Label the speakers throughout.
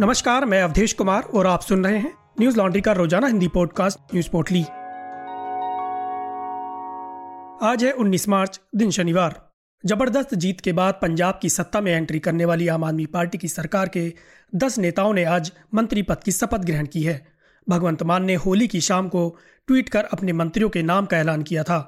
Speaker 1: नमस्कार, मैं अवधेश कुमार और आप सुन रहे हैं न्यूज़ लॉन्ड्री का रोज़ाना हिंदी पॉडकास्ट, न्यूज़ पोर्टली। आज है 19 मार्च, दिन शनिवार। ज़बरदस्त जीत के बाद पंजाब की सत्ता में एंट्री करने वाली आम आदमी पार्टी की सरकार के 10 नेताओं ने आज मंत्री पद की शपथ ग्रहण की है। भगवंत मान ने होली की शाम को ट्वीट कर अपने मंत्रियों के नाम का ऐलान किया था।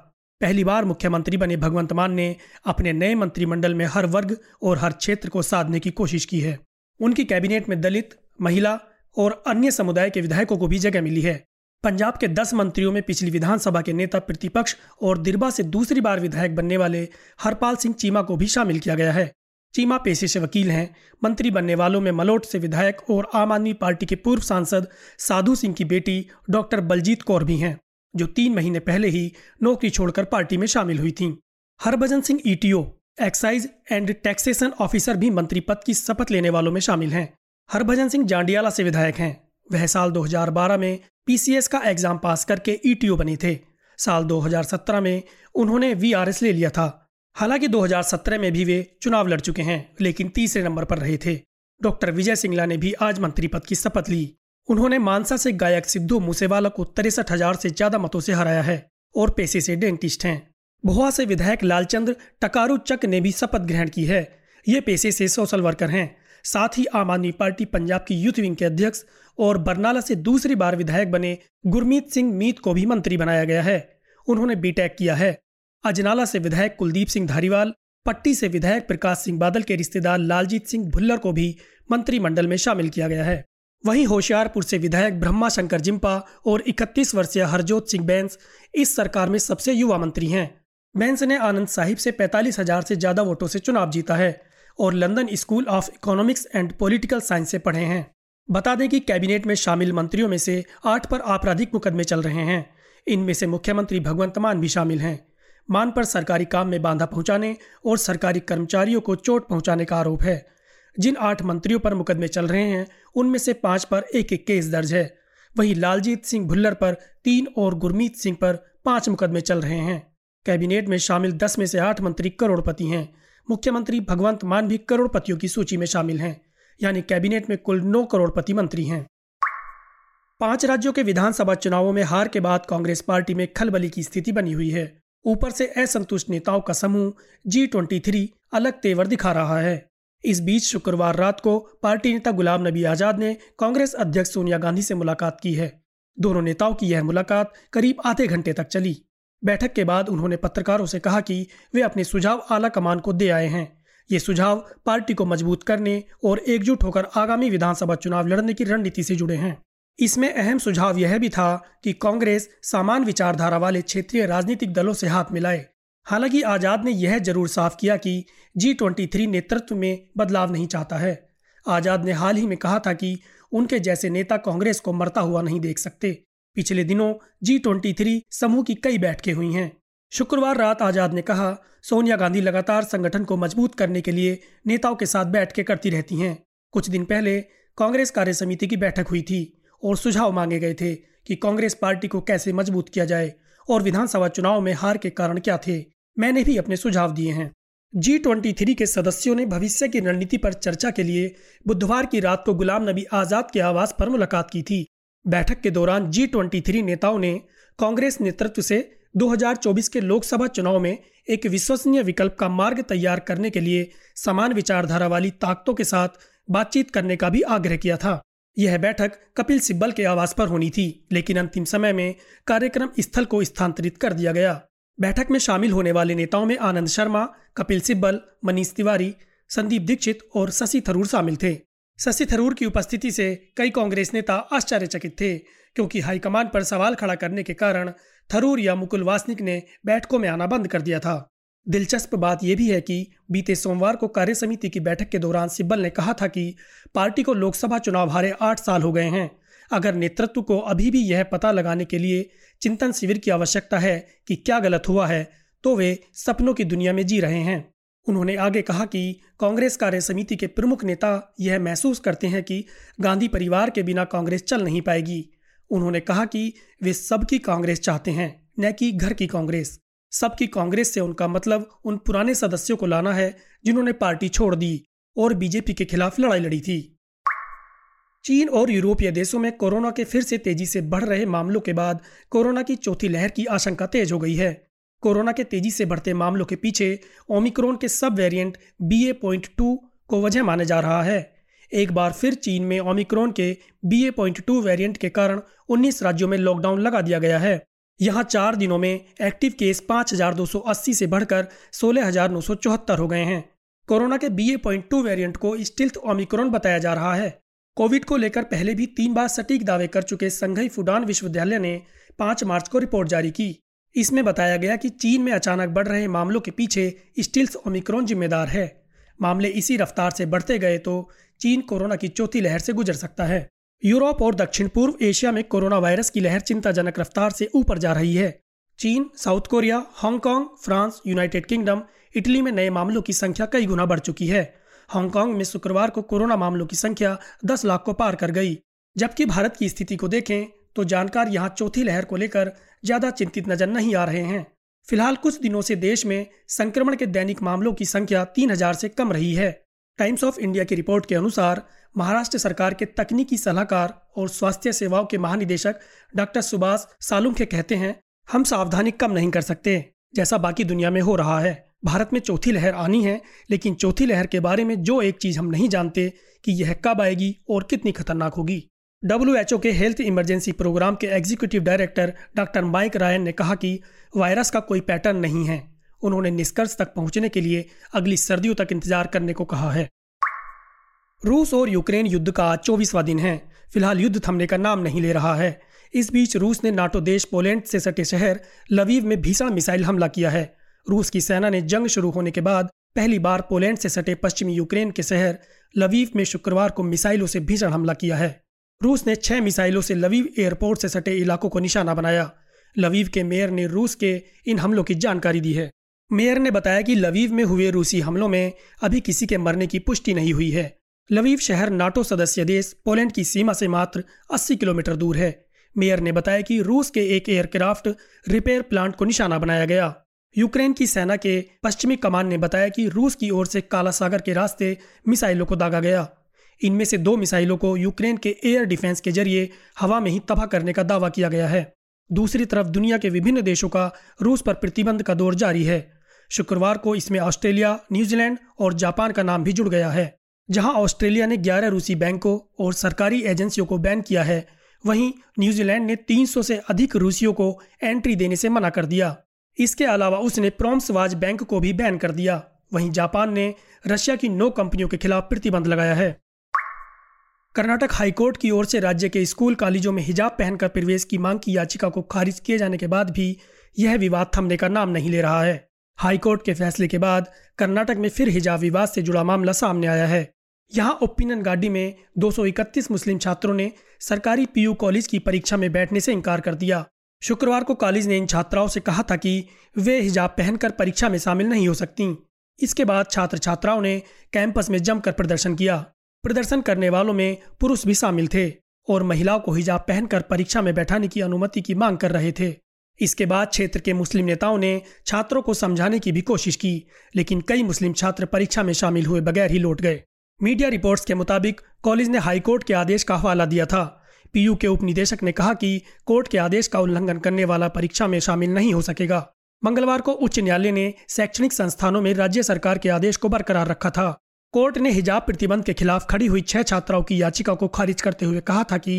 Speaker 1: पहली बार मुख्यमंत्री बने भगवंत मान ने अपने नए मंत्रिमंडल में हर वर्ग और हर क्षेत्र को साधने की कोशिश की है। उनकी कैबिनेट में दलित, महिला और अन्य समुदाय के विधायकों को भी जगह मिली है। पंजाब के दस मंत्रियों में पिछली विधानसभा के नेता प्रतिपक्ष और दिरबा से दूसरी बार विधायक बनने वाले हरपाल सिंह चीमा को भी शामिल किया गया है। चीमा पेशे से वकील हैं। मंत्री बनने वालों में मलोट से विधायक और आम आदमी पार्टी के पूर्व सांसद साधु सिंह की बेटी डॉक्टर बलजीत कौर भी हैं, जो तीन महीने पहले ही नौकरी छोड़कर पार्टी में शामिल हुई थी। Harbhajan Singh, ETO excise and taxation officer भी मंत्री पद की शपथ लेने वालों में शामिल हैं। हरभजन सिंह जांडियाला से विधायक हैं। वह साल 2012 में पीसीएस का एग्ज़ाम पास करके ईटीओ बने थे। साल 2017 में उन्होंने वीआरएस ले लिया था। हालाँकि 2017 में भी वे चुनाव लड़ चुके हैं, लेकिन तीसरे नंबर पर रहे थे। डॉक्टर विजय सिंगला ने भी आज मंत्री पद की शपथ ली। उन्होंने मानसा से गायक सिद्धू मूसेवाला को तिरसठ हज़ार से ज़्यादा मतों से हराया है और पेशे से डेंटिस्ट हैं। भुआ से विधायक लालचंद्र टकारू चक ने भी शपथ ग्रहण की है। ये पेशे से सोशल वर्कर हैं। साथ ही आम आदमी पार्टी पंजाब की यूथ विंग के अध्यक्ष और बरनाला से दूसरी बार विधायक बने गुरमीत सिंह मीत को भी मंत्री बनाया गया है। उन्होंने बीटेक किया है। अजनाला से विधायक कुलदीप सिंह धारीवाल, पट्टी से विधायक प्रकाश सिंह बादल के रिश्तेदार लालजीत सिंह भुल्लर को भी मंत्रिमंडल में शामिल किया गया है। वहीं होशियारपुर से विधायक ब्रह्मा शंकर जिम्पा और 31 वर्षीय हरजोत सिंह बैंस इस सरकार में सबसे युवा मंत्री हैं। बैंस ने आनंद साहिब से पैंतालीस हज़ार से ज़्यादा वोटों से चुनाव जीता है और London School of Economics and Political Science से पढ़े हैं। बता दें कि कैबिनेट में शामिल मंत्रियों में से आठ पर आपराधिक मुकदमे चल रहे हैं। इनमें से मुख्यमंत्री भगवंत मान भी शामिल हैं। मान पर सरकारी काम में बांधा पहुँचाने और सरकारी कर्मचारियों को चोट पहुँचाने का आरोप है। जिन आठ मंत्रियों पर मुकदमे चल रहे हैं, उनमें से पाँच पर एक एक केस दर्ज है। वहीं लालजीत सिंह भुल्लर पर तीन और गुरमीत सिंह पर पाँच मुकदमे चल रहे हैं। कैबिनेट में शामिल दस में से आठ मंत्री करोड़पति हैं। मुख्यमंत्री भगवंत मान भी करोड़पतियों की सूची में शामिल हैं, यानी कैबिनेट में कुल नौ करोड़पति मंत्री हैं। पाँच राज्यों के विधानसभा चुनावों में हार के बाद कांग्रेस पार्टी में खलबली की स्थिति बनी हुई है। ऊपर से असंतुष्ट नेताओं का समूह जी ट्वेंटी थ्री अलग तेवर दिखा रहा है। इस बीच शुक्रवार रात को पार्टी नेता गुलाम नबी आज़ाद ने कांग्रेस अध्यक्ष सोनिया गांधी से मुलाकात की है। दोनों नेताओं की यह मुलाकात करीब आधे घंटे तक चली। बैठक के बाद उन्होंने पत्रकारों से कहा कि वे अपने सुझाव आला कमान को दे आए हैं। ये सुझाव पार्टी को मज़बूत करने और एकजुट होकर आगामी विधानसभा चुनाव लड़ने की रणनीति से जुड़े हैं। इसमें अहम सुझाव यह भी था कि कांग्रेस समान विचारधारा वाले क्षेत्रीय राजनीतिक दलों से हाथ मिलाए। हालाँकि आज़ाद ने यह ज़रूर साफ़ किया कि जी ट्वेंटी थ्री नेतृत्व में बदलाव नहीं चाहता है। आज़ाद ने हाल ही में कहा था कि उनके जैसे नेता कांग्रेस को मरता हुआ नहीं देख सकते। पिछले दिनों जी ट्वेंटी थ्री समूह की कई बैठकें हुई हैं। शुक्रवार रात आज़ाद ने कहा, सोनिया गांधी लगातार संगठन को मज़बूत करने के लिए नेताओं के साथ बैठ के करती रहती हैं। कुछ दिन पहले कांग्रेस कार्य समिति की बैठक हुई थी और सुझाव मांगे गए थे कि कांग्रेस पार्टी को कैसे मज़बूत किया जाए और विधानसभा चुनाव में हार के कारण क्या थे। मैंने भी अपने सुझाव दिए हैं। जी ट्वेंटी थ्री के सदस्यों ने भविष्य की रणनीति पर चर्चा के लिए बुधवार की रात को गुलाम नबी आज़ाद के आवास पर मुलाकात की थी। बैठक के दौरान जी ट्वेंटी थ्री नेताओं ने कांग्रेस नेतृत्व से 2024 के लोकसभा चुनाव में एक विश्वसनीय विकल्प का मार्ग तैयार करने के लिए समान विचारधारा वाली ताकतों के साथ बातचीत करने का भी आग्रह किया था। यह बैठक कपिल सिब्बल के आवास पर होनी थी, लेकिन अंतिम समय में कार्यक्रम स्थल को स्थानांतरित कर दिया गया। बैठक में शामिल होने वाले नेताओं में आनंद शर्मा, कपिल सिब्बल, मनीष तिवारी, संदीप दीक्षित और शशि थरूर शामिल थे। शशि थरूर की उपस्थिति से कई कांग्रेस नेता आश्चर्यचकित थे, क्योंकि हाईकमान पर सवाल खड़ा करने के कारण थरूर या मुकुल वासनिक ने बैठकों में आना बंद कर दिया था। दिलचस्प बात यह भी है कि बीते सोमवार को कार्य समिति की बैठक के दौरान सिब्बल ने कहा था कि पार्टी को लोकसभा चुनाव हारे आठ साल हो गए हैं। अगर नेतृत्व को अभी भी यह पता लगाने के लिए चिंतन शिविर की आवश्यकता है कि क्या गलत हुआ है तो वे सपनों की दुनिया में जी रहे हैं। उन्होंने आगे कहा कि कांग्रेस कार्य समिति के प्रमुख नेता यह महसूस करते हैं कि गांधी परिवार के बिना कांग्रेस चल नहीं पाएगी। उन्होंने कहा कि वे सबकी कांग्रेस चाहते हैं, न कि घर की कांग्रेस। सबकी कांग्रेस से उनका मतलब उन पुराने सदस्यों को लाना है जिन्होंने पार्टी छोड़ दी और बीजेपी के खिलाफ लड़ाई लड़ी थी। चीन और यूरोपीय देशों में कोरोना के फिर से तेज़ी से बढ़ रहे मामलों के बाद कोरोना की चौथी लहर की आशंका तेज हो गई है। कोरोना के तेज़ी से बढ़ते मामलों के पीछे ओमिक्रॉन के sub variant B A point two को वजह माना जा रहा है। एक बार फिर चीन में ओमिक्रॉन के B A point two variant के कारण 19 राज्यों में लॉकडाउन लगा दिया गया है। यहाँ चार दिनों में एक्टिव केस 5,280 से बढ़कर 16,974 हो गए हैं। कोरोना के B A point two variant को स्टिल्थ ओमिक्रॉन बताया जा रहा है। कोविड को लेकर पहले भी तीन बार सटीक दावे कर चुके संघई फुडान विश्वविद्यालय ने 5 मार्च को रिपोर्ट जारी की। इसमें बताया गया कि चीन में अचानक बढ़ रहे मामलों के पीछे स्टिल्स ओमिक्रॉन जिम्मेदार है। मामले इसी रफ्तार से बढ़ते गए तो चीन कोरोना की चौथी लहर से गुजर सकता है। यूरोप और दक्षिण पूर्व एशिया में कोरोना वायरस की लहर चिंताजनक रफ्तार से ऊपर जा रही है। चीन, South Korea, Hong Kong, France, United Kingdom, Italy में नए मामलों की संख्या कई गुना बढ़ चुकी है। हांगकांग में शुक्रवार को कोरोना मामलों की संख्या 10 लाख को पार कर गई, जबकि भारत की स्थिति को देखें तो जानकार यहाँ चौथी लहर को लेकर ज़्यादा चिंतित नज़र नहीं आ रहे हैं। फ़िलहाल कुछ दिनों से देश में संक्रमण के दैनिक मामलों की संख्या तीन हज़ार से कम रही है। टाइम्स ऑफ़ इंडिया की रिपोर्ट के अनुसार महाराष्ट्र सरकार के तकनीकी सलाहकार और स्वास्थ्य सेवाओं के महानिदेशक डॉक्टर सुभाष सालुंखे कहते हैं, हम सावधानी कम नहीं कर सकते, जैसा बाकी दुनिया में हो रहा है। भारत में चौथी लहर आनी है, लेकिन चौथी लहर के बारे में जो एक चीज़ हम नहीं जानते कि यह कब आएगी और कितनी खतरनाक होगी। डब्ल्यूएचओ के हेल्थ इमरजेंसी प्रोग्राम के executive director doctor Mike Ryan ने कहा कि वायरस का कोई पैटर्न नहीं है। उन्होंने निष्कर्ष तक पहुँचने के लिए अगली सर्दियों तक इंतज़ार करने को कहा है। रूस और यूक्रेन युद्ध का आज चौबीसवा दिन है। फ़िलहाल युद्ध थमने का नाम नहीं ले रहा है। इस बीच रूस ने नाटो देश पोलैंड से सटे शहर लवीव में भीषण मिसाइल हमला किया है। रूस की सेना ने जंग शुरू होने के बाद पहली बार पोलैंड से सटे पश्चिमी यूक्रेन के शहर लवीव में शुक्रवार को मिसाइलों से भीषण हमला किया है। रूस ने छह मिसाइलों से लवीव एयरपोर्ट से सटे इलाकों को निशाना बनाया। लवीव के मेयर ने रूस के इन हमलों की जानकारी दी है। मेयर ने बताया कि लवीव में हुए रूसी हमलों में अभी किसी के मरने की पुष्टि नहीं हुई है। लवीव शहर नाटो सदस्य देश पोलैंड की सीमा से मात्र 80 किलोमीटर दूर है। मेयर ने बताया कि रूस के एक एयरक्राफ्ट रिपेयर प्लांट को निशाना बनाया गया। यूक्रेन की सेना के पश्चिमी कमान ने बताया कि रूस की ओर से काला सागर के रास्ते मिसाइलों को दागा गया। इनमें से दो मिसाइलों को यूक्रेन के एयर डिफेंस के ज़रिए हवा में ही तबाह करने का दावा किया गया है। दूसरी तरफ़ दुनिया के विभिन्न देशों का रूस पर प्रतिबंध का दौर जारी है। शुक्रवार को इसमें ऑस्ट्रेलिया, न्यूजीलैंड और जापान का नाम भी जुड़ गया है, जहाँ ऑस्ट्रेलिया ने 11 रूसी बैंकों और सरकारी एजेंसियों को बैन किया है। वहीं न्यूजीलैंड ने 300 से अधिक रूसियों को एंट्री देने से मना कर दिया। इसके अलावा उसने प्रोम्सवाज बैंक को भी बैन कर दिया। वहीं जापान ने रशिया की नौ कंपनियों के खिलाफ प्रतिबंध लगाया है। कर्नाटक हाईकोर्ट की ओर से राज्य के स्कूल कॉलेजों में हिजाब पहनकर प्रवेश की मांग की याचिका को खारिज किए जाने के बाद भी यह विवाद थमने का नाम नहीं ले रहा है। हाईकोर्ट के फैसले के बाद कर्नाटक में फिर हिजाब विवाद से जुड़ा मामला सामने आया है। यहाँ ओपिनियन गाड़ी में 231 मुस्लिम छात्रों ने सरकारी पीयू कॉलेज की परीक्षा में बैठने से इनकार कर दिया। शुक्रवार को कॉलेज ने इन छात्राओं से कहा था कि वे हिजाब पहनकर परीक्षा में शामिल नहीं हो सकती। इसके बाद छात्र छात्राओं ने कैंपस में जमकर प्रदर्शन किया। प्रदर्शन करने वालों में पुरुष भी शामिल थे और महिलाओं को हिजाब पहनकर परीक्षा में बैठाने की अनुमति की मांग कर रहे थे। इसके बाद क्षेत्र के मुस्लिम नेताओं ने छात्रों को समझाने की भी कोशिश की, लेकिन कई मुस्लिम छात्र परीक्षा में शामिल हुए बगैर ही लौट गए। मीडिया रिपोर्ट्स के मुताबिक कॉलेज ने हाईकोर्ट के आदेश का हवाला दिया था। पीयू के उप निदेशक ने कहा कि कोर्ट के आदेश का उल्लंघन करने वाला परीक्षा में शामिल नहीं हो सकेगा। मंगलवार को उच्च न्यायालय ने शैक्षणिक संस्थानों में राज्य सरकार के आदेश को बरकरार रखा था। कोर्ट ने हिजाब प्रतिबंध के खिलाफ खड़ी हुई छह छात्राओं की याचिका को खारिज करते हुए कहा था कि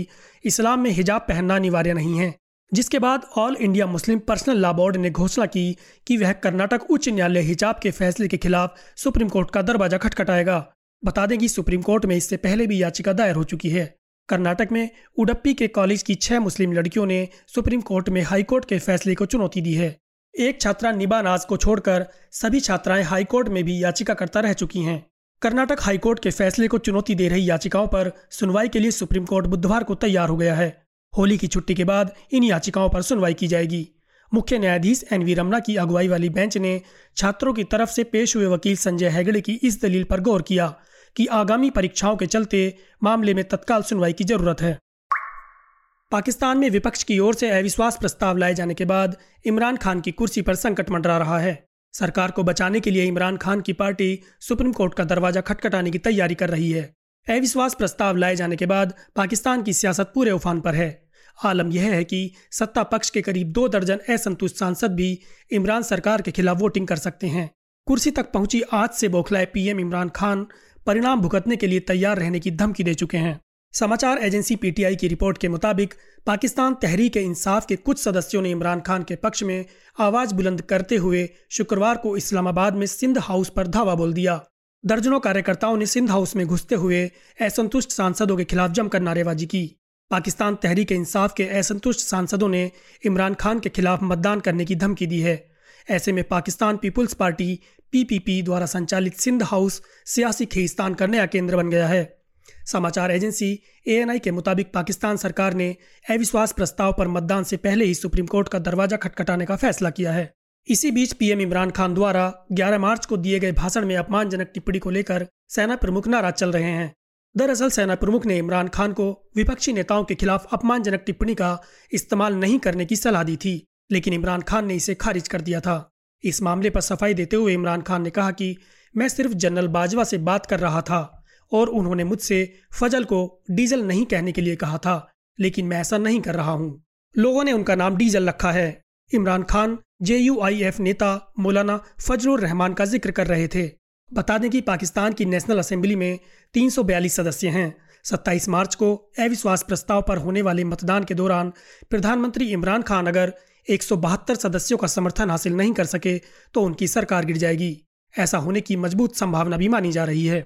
Speaker 1: इस्लाम में हिजाब पहनना अनिवार्य नहीं है, जिसके बाद All India Muslim Personal Law Board ने घोषणा की कि वह कर्नाटक उच्च न्यायालय हिजाब के फैसले के खिलाफ सुप्रीम कोर्ट का दरवाज़ा खटखटाएगा। बता दें कि सुप्रीम कोर्ट में इससे पहले भी याचिका दायर हो चुकी है। कर्नाटक में उडप्पी के कॉलेज की छह मुस्लिम लड़कियों ने सुप्रीम कोर्ट में हाईकोर्ट के फैसले को चुनौती दी है। एक छात्रा निबा नाज को छोड़कर सभी छात्राएँ हाईकोर्ट में भी याचिका करता रह चुकी हैं। कर्नाटक हाईकोर्ट के फैसले को चुनौती दे रही याचिकाओं पर सुनवाई के लिए सुप्रीम कोर्ट बुधवार को तैयार हो गया है। होली की छुट्टी के बाद इन याचिकाओं पर सुनवाई की जाएगी। मुख्य न्यायाधीश एन वी रमना की अगुवाई वाली बेंच ने छात्रों की तरफ़ से पेश हुए वकील संजय हेगड़े की इस दलील पर गौर किया कि आगामी परीक्षाओं के चलते मामले में तत्काल सुनवाई की ज़रूरत है। पाकिस्तान में विपक्ष की ओर से अविश्वास प्रस्ताव लाए जाने के बाद इमरान खान की कुर्सी पर संकट मंडरा रहा है। सरकार को बचाने के लिए इमरान खान की पार्टी सुप्रीम कोर्ट का दरवाज़ा खटखटाने की तैयारी कर रही है। अविश्वास प्रस्ताव लाए जाने के बाद पाकिस्तान की सियासत पूरे उफान पर है। आलम यह है कि सत्ता पक्ष के करीब दो दर्जन असंतुष्ट सांसद भी इमरान सरकार के खिलाफ वोटिंग कर सकते हैं। कुर्सी तक पहुँची आज से बौखलाए पीएम इमरान खान परिणाम भुगतने के लिए तैयार रहने की धमकी दे चुके हैं। समाचार एजेंसी पीटीआई की रिपोर्ट के मुताबिक, पाकिस्तान तहरीक इंसाफ के कुछ सदस्यों ने इमरान खान के पक्ष में आवाज़ बुलंद करते हुए शुक्रवार को इस्लामाबाद में सिंध हाउस पर धावा बोल दिया। दर्जनों कार्यकर्ताओं ने सिंध हाउस में घुसते हुए असंतुष्ट सांसदों के खिलाफ जमकर नारेबाजी की। पाकिस्तान तहरीक इंसाफ के असंतुष्ट सांसदों ने इमरान खान के खिलाफ मतदान करने की धमकी दी है। ऐसे में पाकिस्तान पीपुल्स पार्टी, पीपीपी द्वारा संचालित सिंध हाउस सियासी खींचतान का नया केंद्र बन गया है। समाचार एजेंसी एएनआई के मुताबिक पाकिस्तान सरकार ने अविश्वास प्रस्ताव पर मतदान से पहले ही सुप्रीम कोर्ट का दरवाज़ा खटखटाने का फैसला किया है। इसी बीच पीएम इमरान खान द्वारा 11 मार्च को दिए गए भाषण में अपमानजनक टिप्पणी को लेकर सेना प्रमुख नाराज़ चल रहे हैं। दरअसल सेना प्रमुख ने इमरान खान को विपक्षी नेताओं के खिलाफ अपमानजनक टिप्पणी का इस्तेमाल नहीं करने की सलाह दी थी, लेकिन इमरान खान ने इसे खारिज कर दिया था। इस मामले पर सफ़ाई देते हुए इमरान खान ने कहा कि मैं सिर्फ़ जनरल बाजवा से बात कर रहा था। और उन्होंने मुझसे, फजल को डीजल नहीं कहने के लिए कहा था, लेकिन मैं ऐसा नहीं कर रहा हूँ। लोगों ने उनका नाम डीजल रखा है। इमरान खान, जेयूआईएफ नेता मौलाना फजलुर रहमान का ज़िक्र कर रहे थे। बता दें कि पाकिस्तान की नेशनल असेंबली में 342 सदस्य हैं। 27 मार्च को अविश्वास प्रस्ताव पर होने वाले मतदान के दौरान प्रधानमंत्री इमरान खान अगर एक सौ बहत्तर सदस्यों का समर्थन हासिल नहीं कर सके तो उनकी सरकार गिर जाएगी। ऐसा होने की मज़बूत संभावना भी मानी जा रही है।